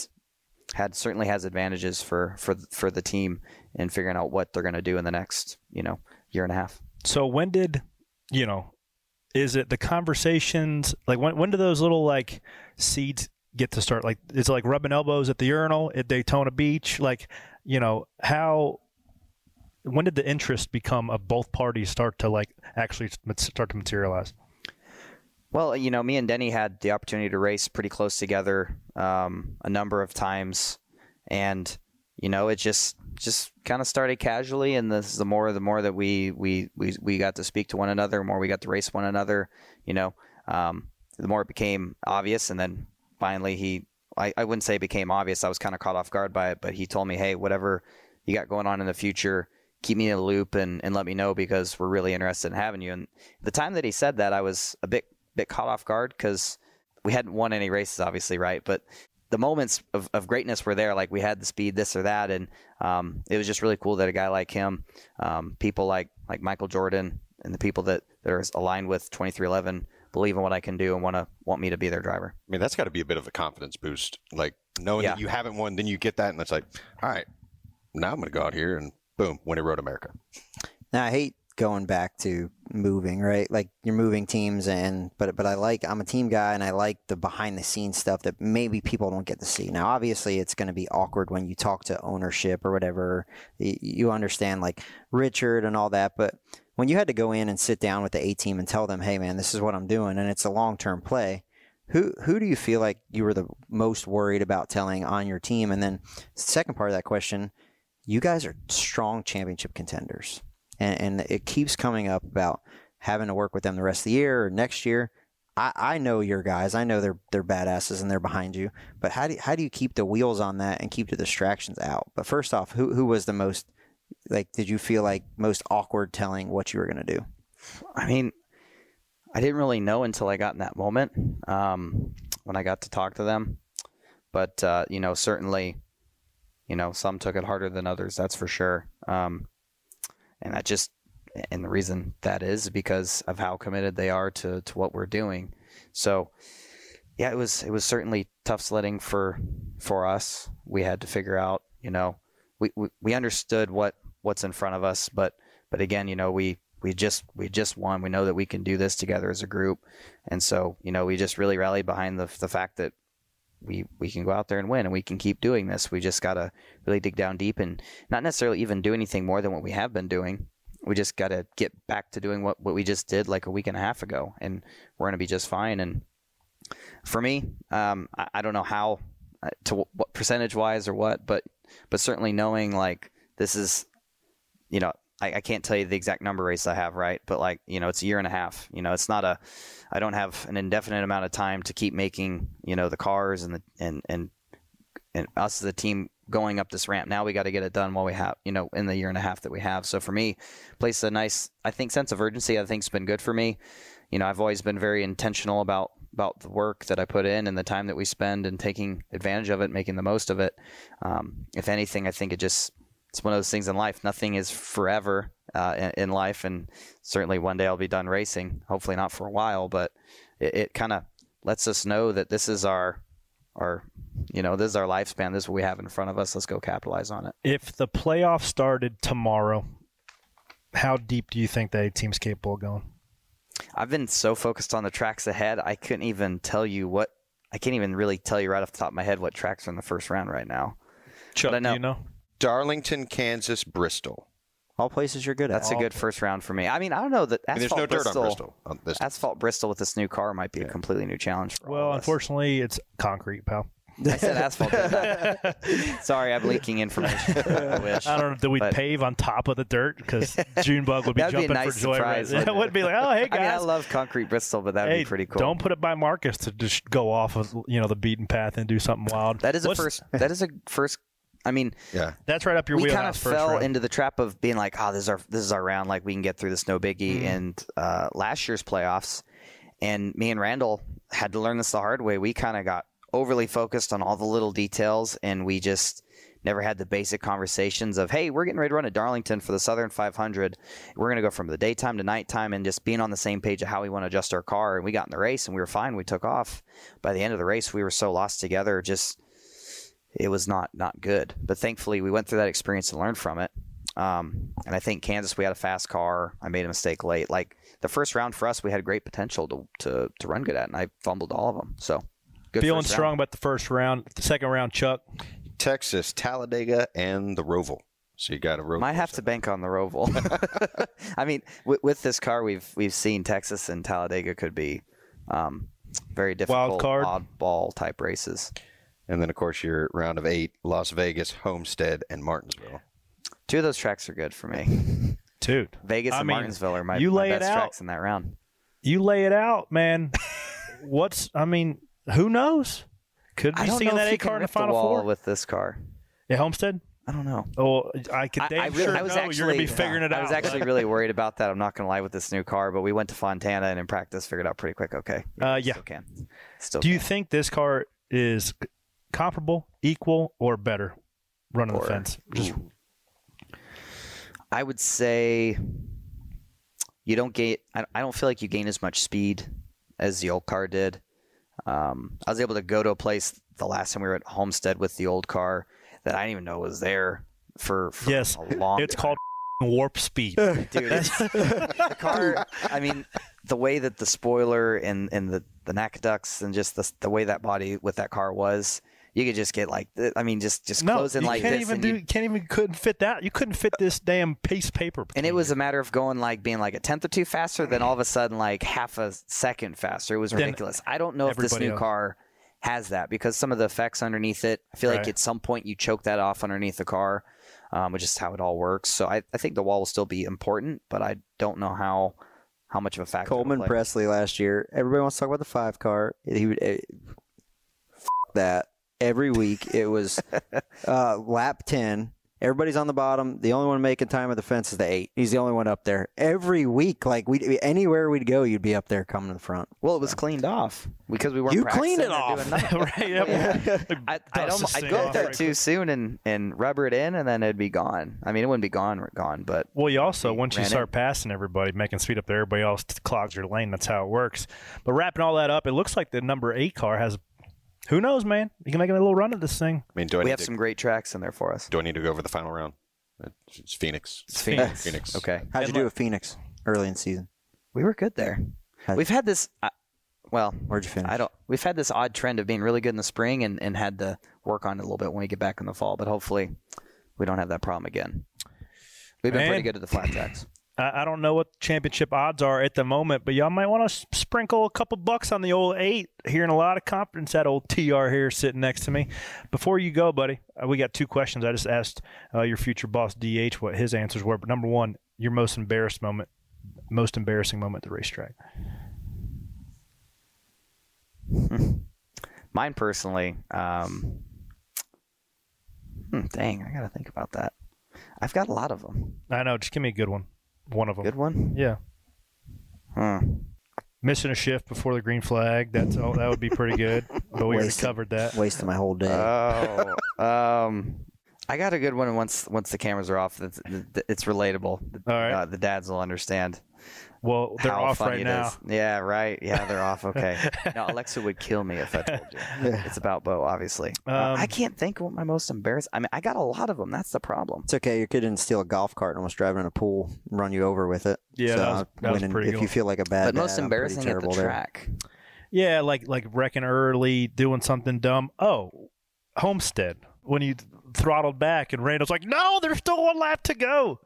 had certainly has advantages for for for the team in figuring out what they're going to do in the next you know year and a half. So when did you know? Is it the conversations like when when do those little like seeds get to start? Like is it like rubbing elbows at the urinal at Daytona Beach? Like you know how when did the interest become of both parties start to like actually start to materialize? Well, you know, me and Denny had the opportunity to race pretty close together um, a number of times, and you know, it just just kind of started casually, and the the more the more that we we we we got to speak to one another, the more we got to race one another, you know, um, the more it became obvious, and then finally he. I, I wouldn't say became obvious. I was kind of caught off guard by it, but he told me, "Hey, whatever you got going on in the future, keep me in the loop and, and let me know because we're really interested in having you. And the time that he said that, I was a bit bit caught off guard because we hadn't won any races, obviously, right? But the moments of, of greatness were there. Like we had the speed, this or that, and um, it was just really cool that a guy like him, um, people like like Michael Jordan, and the people that, that are aligned with 2311 believe in what I can do and want to want me to be their driver. I mean, that's got to be a bit of a confidence boost. Like knowing yeah. that you haven't won, then you get that, and it's like, all right, now I'm going to go out here and boom, win a Road America. Now I hate going back to moving, right? Like you're moving teams and but but I like I'm a team guy and I like the behind the scenes stuff that maybe people don't get to see. Now obviously it's going to be awkward when you talk to ownership or whatever. You understand like Richard and all that, but when you had to go in and sit down with the A team and tell them, "Hey man, this is what I'm doing," and it's a long-term play, who who do you feel like you were the most worried about telling on your team? And then second part of that question, you guys are strong championship contenders and, and it keeps coming up about having to work with them the rest of the year or next year. I, I know your guys. I know they're they're badasses and they're behind you. But how do you, how do you keep the wheels on that and keep the distractions out? But first off, who who was the most like? Did you feel like most awkward telling what you were going to do? I mean, I didn't really know until I got in that moment um, when I got to talk to them. But uh, you know, certainly, you know, some took it harder than others. That's for sure. Um, and that just and the reason that is because of how committed they are to to what we're doing. So yeah, it was it was certainly tough sledding for for us. We had to figure out, you know, we, we, we understood what what's in front of us, but but again, you know, we we just we just won. We know that we can do this together as a group, and so you know, we just really rallied behind the the fact that we we can go out there and win and we can keep doing this. We just got to really dig down deep and not necessarily even do anything more than what we have been doing. We just got to get back to doing what, what we just did like a week and a half ago, and we're going to be just fine. And for me, um, I, I, don't know how uh, to what percentage wise or what, but but certainly knowing like this is, you know, I, I can't tell you the exact number race I have, right? But like, you know, it's a year and a half. You know, it's not a, I don't have an indefinite amount of time to keep making, you know, the cars and the and and and us as a team going up this ramp. Now we got to get it done while we have, you know, in the year and a half that we have. So for me, place a nice, I think, sense of urgency. I think's been good for me. You know, I've always been very intentional about about the work that I put in and the time that we spend and taking advantage of it, making the most of it. Um, if anything, I think it just it's one of those things in life. Nothing is forever uh, in, in, life, and certainly one day I'll be done racing. Hopefully not for a while, but it, it kind of lets us know that this is our our you know this is our lifespan. This is what we have in front of us. Let's go capitalize on it. If the playoff started tomorrow, how deep do you think the team's capable of going? I've been so focused on the tracks ahead, I couldn't even tell you what. I can't even really tell you right off the top of my head what tracks are in the first round right now. Chuck, know, do you know? Darlington, Kansas, Bristol. All places you're good That's at. That's a good first round for me. I mean, I don't know that and there's no Bristol, dirt on Bristol. On this. Asphalt Bristol with this new car might be yeah. a completely new challenge. For us. Well, unfortunately, it's concrete, pal. I said asphalt. Sorry, I'm leaking information. I wish. I don't know. Do we but... pave on top of the dirt? Because Junebug would be jumping be nice for joy. Surprise, right? That would be like, oh, hey guys. I, mean, I love concrete Bristol, but that would hey, be pretty cool. Don't put it by Marcus to just go off of you know the beaten path and do something wild. That is What's... a first. That is a first I mean, yeah, that's right up your we wheelhouse. We kind of fell round. into the trap of being like, "Oh, this is our this is our round. Like we can get through this no biggie." Mm. And uh, last year's playoffs, And me and Randall had to learn this the hard way. We kind of got overly focused on all the little details, and we just never had the basic conversations of, hey, we're getting ready to run at Darlington for the Southern 500. We're going to go from the daytime to nighttime and just being on the same page of how we want to adjust our car. And we got in the race and we were fine. We took off. By the end of the race, we were so lost together. Just it was not not good. But thankfully, we went through that experience and learned from it. Um, and I think Kansas, we had a fast car. I made a mistake late. Like the first round for us, we had great potential to to, to run good at, and I fumbled all of them. So good Feeling strong round. about the first round. The second round, Chuck. Texas, Talladega, and the Roval. So you got a Roval. Might have to bank on the Roval. I mean, with, with this car, we've we've seen Texas and Talladega could be um, very difficult, card. oddball type races. And then, of course, your round of eight: Las Vegas, Homestead, and Martinsville. Two of those tracks are good for me. Dude, Vegas I and mean, Martinsville are my, you my lay it out. tracks in that round. You lay it out, man. What's I mean, who knows? Could I be seeing that if A car in the rip the final wall four with this car. Yeah, Homestead. I don't know. Oh, I could I- damn I, really, sure I was know actually you're gonna be figuring it out. I was actually really worried about that. I'm not gonna lie with this new car, but we went to Fontana and in practice figured out pretty quick. Okay, Uh, yeah. still can. Still Do you think this car is comparable, equal, or better running the fence? Just I would say you don't gain. I I don't feel like you gain as much speed as the old car did. Um, I was able to go to a place the last time we were at Homestead with the old car that I didn't even know was there for, for yes, a long. Time. It's called warp speed. Dude, the car. I mean, the way that the spoiler and and the the NACA ducts and just the the way that body with that car was, you could just get like. I mean, just just no, closing you like can't this, even and do. you- You can't even couldn't fit that. You couldn't fit this damn piece of paper. and it was a matter of going like being like a tenth or two faster, then all of a sudden like half a second faster. It was Then ridiculous. I don't know if this new else- car has that because some of the effects underneath it. I feel like at some point you choke that off underneath the car, um, which is how it all works. So I, I think the wall will still be important, but I don't know how how much of a factor. Coleman. Presley last year. Everybody wants to talk about the five car. He would eh, f- that every week. It was uh, lap ten. Everybody's on the bottom. The only one making time at the fence is the eight. He's the only one up there every week. Like we anywhere we'd go, you'd be up there coming to the front. Well, it was cleaned off because we weren't. You cleaned it off. doing nothing. right. I, I Dust don't. I'd go off up there too soon and and rubber it in, and then it'd be gone. I mean, it wouldn't be gone, gone, but Well, you also once you start it. passing everybody, making speed up there, everybody else clogs your lane. That's how it works. But wrapping all that up, it looks like the number eight car has. Who knows, man? You can make a little run at this thing. I mean, do I we need have to, some great tracks in there for us. do I need to go over the final round? It's Phoenix. It's Phoenix. Phoenix. Okay. How'd you do look, with Phoenix early in season? We were good there. How'd- We've had this. Uh, well, Where'd you finish? I don't. We've had this odd trend of being really good in the spring and, and had to work on it a little bit when we get back in the fall. But hopefully, we don't have that problem again. We've been Man. pretty good at the flat tracks. I, I don't know what championship odds are at the moment, but y'all might want to sprinkle a couple bucks on the old eight. Hearing a lot of confidence that old TR here sitting next to me. Before you go, buddy, uh, we got two questions. I just asked uh, your future boss DH what his answers were. But number one, your most embarrassed moment, most embarrassing moment at the racetrack. Mine personally, um, hmm, dang, I gotta think about that. I've got a lot of them. I know. Just give me a good one. One of them. Good one. Yeah. Huh. Missing a shift before the green flag. That's all. That would be pretty good. But we already Wasted- covered that. Wasting my whole day. Oh, um, I got a good one. Once once the cameras are off, it's, it's relatable. All right. Uh, the dads will understand. Well, they're how off right now. is. Yeah, right. Yeah, they're off. Okay. now Alexa would kill me if I told you. It's about Bo, obviously. Uh, Um, I can't think of what my most embarrassing. I mean, I got a lot of them. That's the problem. It's okay. Your kid didn't steal a golf cart and almost drive in a pool, and run you over with it. Yeah, So, that was- that was pretty If good. you feel like a bad, but most dad, I'm embarrassing at the terrible there. track. Yeah, like like wrecking early, doing something dumb. Oh, Homestead when you throttled back and Randall's like, "No, there's still one lap to go."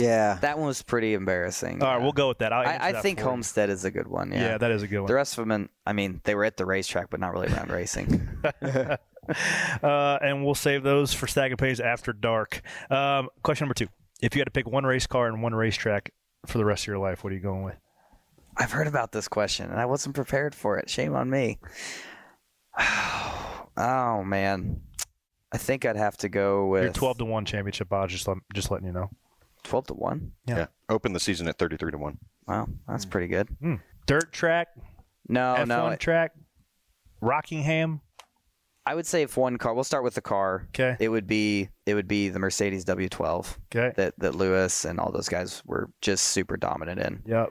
Yeah. That one was pretty embarrassing. All right, we'll go with that. I'll I, I that think for. Homestead is a good one. Yeah. Yeah, that is a good one. The rest of them, I mean, they were at the racetrack, but not really around racing. uh, and we'll save those for Stacking Pennies after dark. Um, question number two: If you had to pick one race car and one racetrack for the rest of your life, what are you going with? I've heard about this question and I wasn't prepared for it. Shame on me. Oh man, I think I'd have to go with You're 12 to one championship odds. Just let, just letting you know. 12 to one. Yeah. Open the season at 33 to 1. Wow, that's pretty good. Hmm. Dirt track, No, F1 no. track, Rockingham. I would say if one car, we'll start with the car. Okay. It would be it would be the Mercedes W12. Okay. That that Lewis and all those guys were just super dominant in. Yep.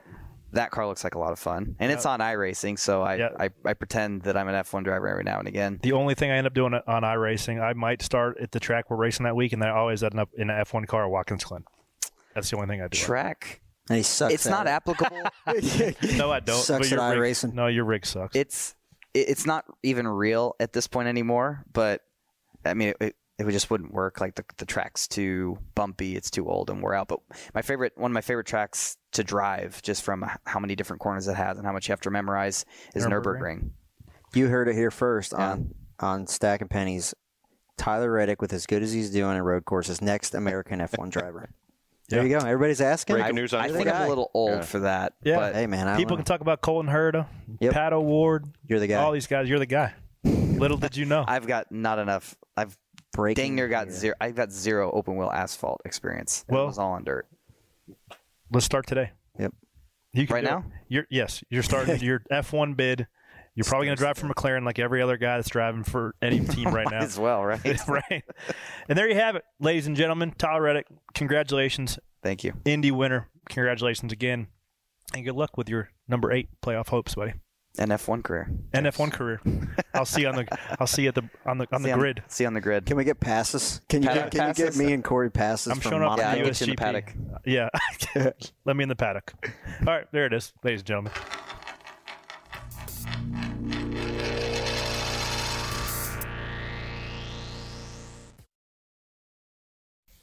That car looks like a lot of fun, and it's on iRacing, so I, Yep. I I pretend that I'm an F1 driver every now and again. The only thing I end up doing on iRacing, I might start at the track we're racing that week, and then I always end up in an F1 car at Watkins Glen. That's the only thing I do. Track. And he sucks. It's at not it. applicable. no, I don't. Sucks but your at rig- iRacing. No, your rig sucks. it's it's not even real at this point anymore. But I mean, it, it, it just wouldn't work. Like the the track's too bumpy. It's too old and wore out. But my favorite one of my favorite tracks to drive, just from how many different corners it has and how much you have to memorize, is Nürburgring. Nurburgring. You heard it here first on on Stacking Pennies. Tyler Reddick, with as good as he's doing in road courses, next American F1 driver. There you go. Everybody's asking. Breaking news on I think way. I'm a little old Yeah. for that. Yeah. But Hey man, I People don't can talk about Colton Herta, Yep. Pat O'Ward, You're the guy. all these guys. You're the guy. Little did you know. I've got not enough. I've breaking. dang near got here. zero. I've got zero open wheel asphalt experience. And Well- it was all on dirt. Let's start today. Yep. You can Right do it. now? You're yes. You're starting your F1 bid. You're probably going to drive for McLaren like every other guy that's driving for any team right now. As well, right? right. And there you have it, ladies and gentlemen. Tyler Reddick, congratulations, Thank you. Indy winner. Congratulations again, and good luck with your number eight playoff hopes, buddy. An F1 career. And F1 career. I'll see you on the. I'll see you at the on the on See the grid. see you on the grid. Can we get passes? Can you Paddock get, can you get me and Corey passes? I'm from showing up Monaco? Yeah, at the get you in the paddock. Yeah. Let me in the paddock. All right, there it is, ladies and gentlemen.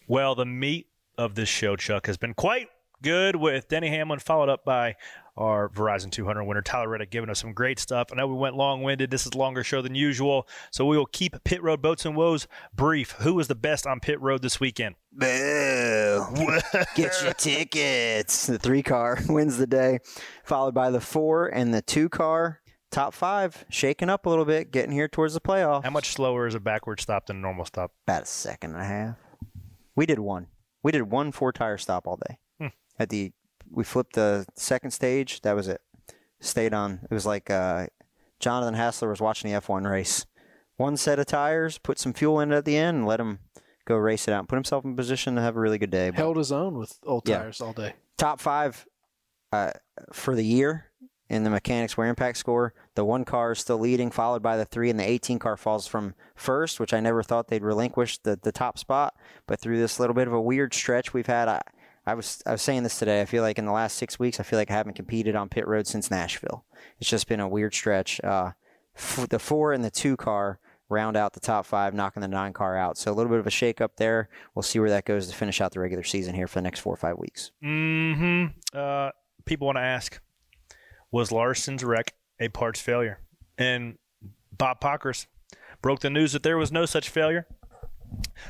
Well, the meat of this show, Chuck, has been quite good with Denny Hamlin, followed up by our Verizon 200 winner, Tyler Reddick, giving us some great stuff. I know we went long winded. This is a longer show than usual, so we will keep Pit Road Boats and Woes brief. Who was the best on Pit Road this weekend? Boo! Get your tickets. The three car wins the day, followed by the four and the two car. Top five, shaking up a little bit, getting here towards the playoff. How much slower is a backward stop than a normal stop? About a second and a half. We did one. We did one four tire stop all day. Hmm. At the we flipped the second stage. That was it. Stayed on. It was like uh, Jonathan Hassler was watching the F1 race. One set of tires, put some fuel in it at the end, and let him go race it out. And put himself in position to have a really good day. But Held his own with old Yeah. tires all day. top five uh, for the year in the Mechanix Wear impact score. The one car is still leading, followed by the three, and the 18 car falls from first, which I never thought they'd relinquish the, the top spot. But through this little bit of a weird stretch we've had, I, I was I was saying this today. I feel like in the last six weeks, I feel like I haven't competed on pit road since Nashville. It's just been a weird stretch. Uh, f- the four and the two car round out the top five, knocking the nine car out. So a little bit of a shake up there. We'll see where that goes to finish out the regular season here for the next four or five weeks. Mm-hmm. Uh, people want to ask, was Larson's wreck a parts failure? And Bob Pockrass broke the news that there was no such failure.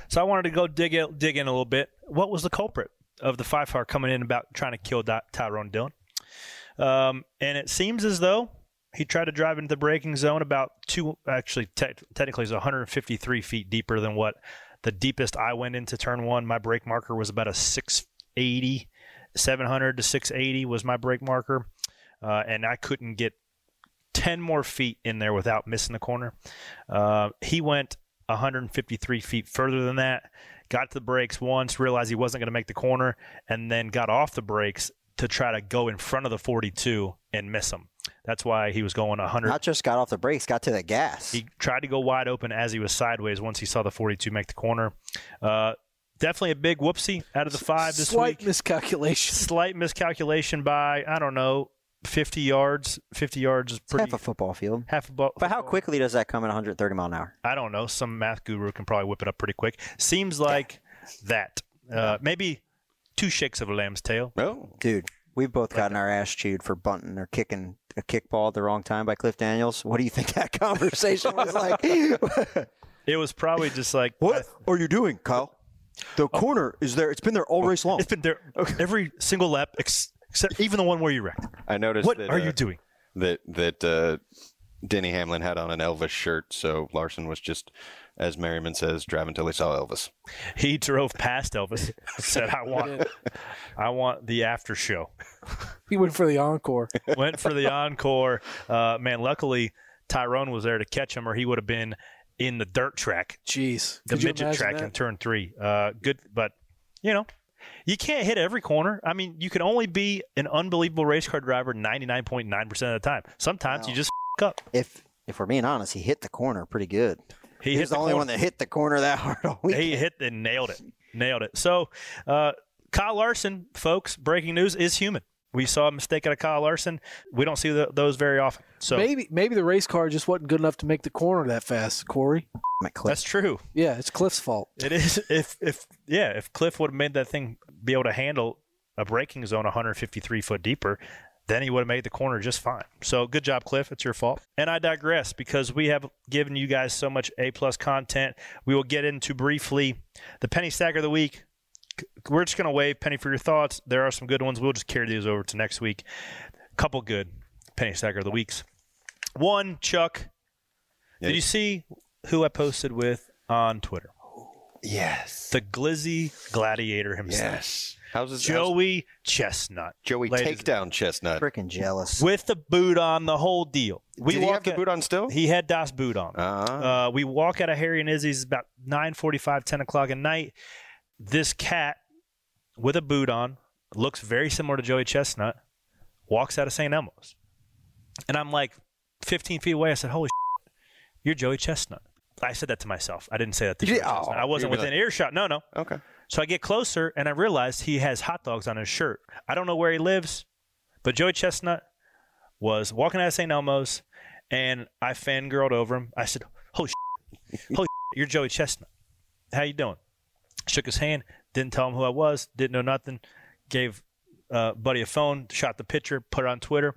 So I wanted to go dig in, dig in a little bit. What was the culprit of the five car coming in about trying to kill Tyrone Dillon? Um, and it seems as though he tried to drive into the braking zone about two, actually, te- technically, it's 153 feet deeper than what the deepest I went into turn one. My brake marker was about a 680, 700 to 680 was my brake marker. Uh, and I couldn't get 10 more feet in there without missing the corner. Uh, he went 153 feet further than that, got to the brakes once, realized he wasn't going to make the corner, and then got off the brakes to try to go in front of the 42 and miss him. That's why he was going 100. Not just got off the brakes, got to the gas. He tried to go wide open as he was sideways once he saw the 42 make the corner. Uh, definitely a big whoopsie out of the five this Slight week. Slight miscalculation. Slight miscalculation by I don't know 50 yards. 50 yards is pretty half a football field. half a ball. But how quickly does that come at 130 mile an hour? I don't know. Some math guru can probably whip it up pretty quick. Seems like that. Uh, maybe two shakes of a lamb's tail. Oh, Dude, we've both gotten our ass chewed for bunting or kicking a kickball at the wrong time by Cliff Daniels. What do you think that conversation was like? It was probably just like What are you doing, Kyle? The corner is there. It's been there all race long. It's been there every single lap ex- except even the one where you wrecked. I noticed. What that, are uh, you doing? That that uh, Denny Hamlin had on an Elvis shirt, so Larson was just, as Merriman says, driving till he saw Elvis. He drove past Elvis, said, "I want, I want the after show." He went for the encore. Went for the encore. Uh, man, luckily Tyrone was there to catch him, or he would have been in the dirt track. Jeez, the Could midget track that? in turn three. Uh, good, but you know, you can't hit every corner. I mean, you can only be an unbelievable race car driver ninety nine point nine percent of the time. Sometimes you just f- up. If if we're being honest, he hit the corner pretty good. He He's hit the, the only corner. one that hit the corner that hard all week. He hit and nailed it. Nailed it. So, uh, Kyle Larson, folks, breaking news is human. We saw a mistake out of Kyle Larson. We don't see the, those very often. So maybe maybe the race car just wasn't good enough to make the corner that fast, Corey. that's true. Yeah, it's Cliff's fault. It is. If if yeah, if Cliff would have made that thing be able to handle a braking zone 153 foot deeper, then he would have made the corner just fine. So good job, Cliff. It's your fault. And I digress because we have given you guys so much A plus content. We will get into briefly the penny stack of the week. We're just gonna wave penny for your thoughts. There are some good ones. We'll just carry these over to next week. Couple good penny stacker of the weeks. One, Chuck. Did you see who I posted with on Twitter? Yes. The Glizzy Gladiator himself. Yes. How's his Joey Chestnut. Joey Ladies- Takedown Chestnut? Freaking jealous. With the boot on, the whole deal. Did he walk have the out- boot on still? He had Das boot on. Uh-huh. Uh, we walk out of Harry and Izzy's about 9.45, 10 o'clock at night. This cat with a boot on, looks very similar to Joey Chestnut, walks out of St. Elmo's. And I'm like 15 feet away. I said, holy shit, you're Joey Chestnut. I said that to myself. I didn't say that to You? Oh. I wasn't within like- earshot. No, no. Okay. So I get closer and I realized he has hot dogs on his shirt. I don't know where he lives, but Joey Chestnut was walking out of St. Elmo's and I fangirled over him. I said, Holy shit, holy shit, you're Joey Chestnut. How you doing? Shook his hand, didn't tell him who I was, didn't know nothing. Gave uh, Buddy a phone, shot the picture, put it on Twitter,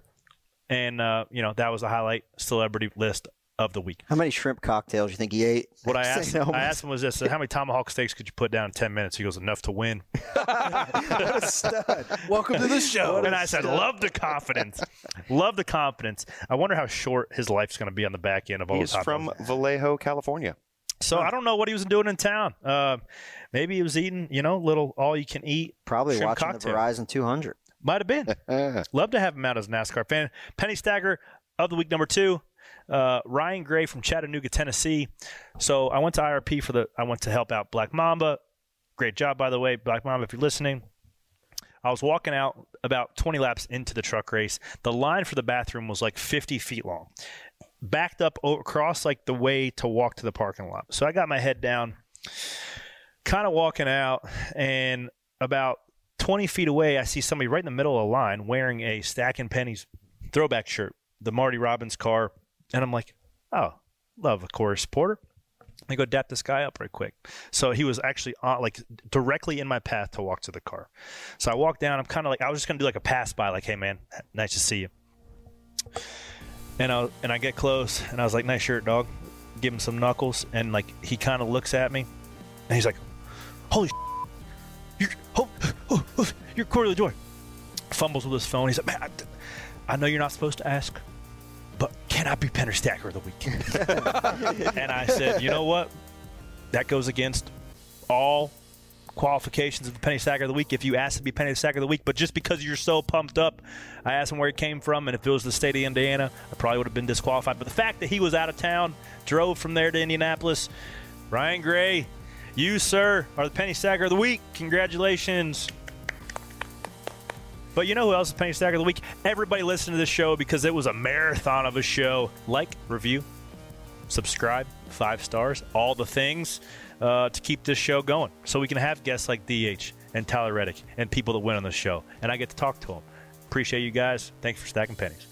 and uh, you know that was the highlight celebrity list of the week. How many shrimp cocktails you think he ate? What I St. asked, Elmo's? I asked him was this: How many tomahawk steaks could you put down in ten minutes? He goes, enough to win. what a stud. Welcome to the show. and I said, love the confidence, love the confidence. I wonder how short his life's going to be on the back end of all He's those hot from. Vallejo, California. So I don't know what he was doing in town. Uh, maybe he was eating, you know, little all you can eat. Probably watching cocktail. the Verizon 200. Might have been. Love to have him out as a NASCAR fan. Penny Stacker of the week number two. Uh, Ryan Gray from Chattanooga, Tennessee. So I went to IRP for the. I went to help out Black Mamba. Great job, by the way, Black Mamba. If you're listening, I was walking out about 20 laps into the truck race. The line for the bathroom was like 50 feet long, backed up across like the way to walk to the parking lot. So I got my head down, kind of walking out, and about 20 feet away, I see somebody right in the middle of the line wearing a Stacking Pennies throwback shirt, the Marty Robbins car. And I'm like, oh, love a Corey supporter. I go dap this guy up right quick. So he was actually on, like directly in my path to walk to the car. So I walk down. I'm kind of like I was just gonna do like a pass by, like, hey man, nice to see you. And I and I get close, and I was like, nice shirt, dog. Give him some knuckles, and like he kind of looks at me, and he's like, holy, sh- you're oh, oh, oh, you're Corey LaJoie. Fumbles with his phone. He's like, man, I, I know you're not supposed to ask, but can I be Penner Stacker of the week? and I said, you know what? That goes against all qualifications of the Penny Stacker of the Week if you ask to be Penny Stacker of the Week. But just because you're so pumped up, I asked him where he came from, and if it was the state of Indiana, I probably would have been disqualified. But the fact that he was out of town, drove from there to Indianapolis, Ryan Gray, you, sir, are the Penny Stacker of the Week. Congratulations. But you know who else is Penny Stacker of the Week? Everybody listened to this show because it was a marathon of a show. Like, review, subscribe, five stars, all the things uh, to keep this show going. So we can have guests like DH and Tyler Reddick and people that win on the show. And I get to talk to them. Appreciate you guys. Thanks for stacking pennies.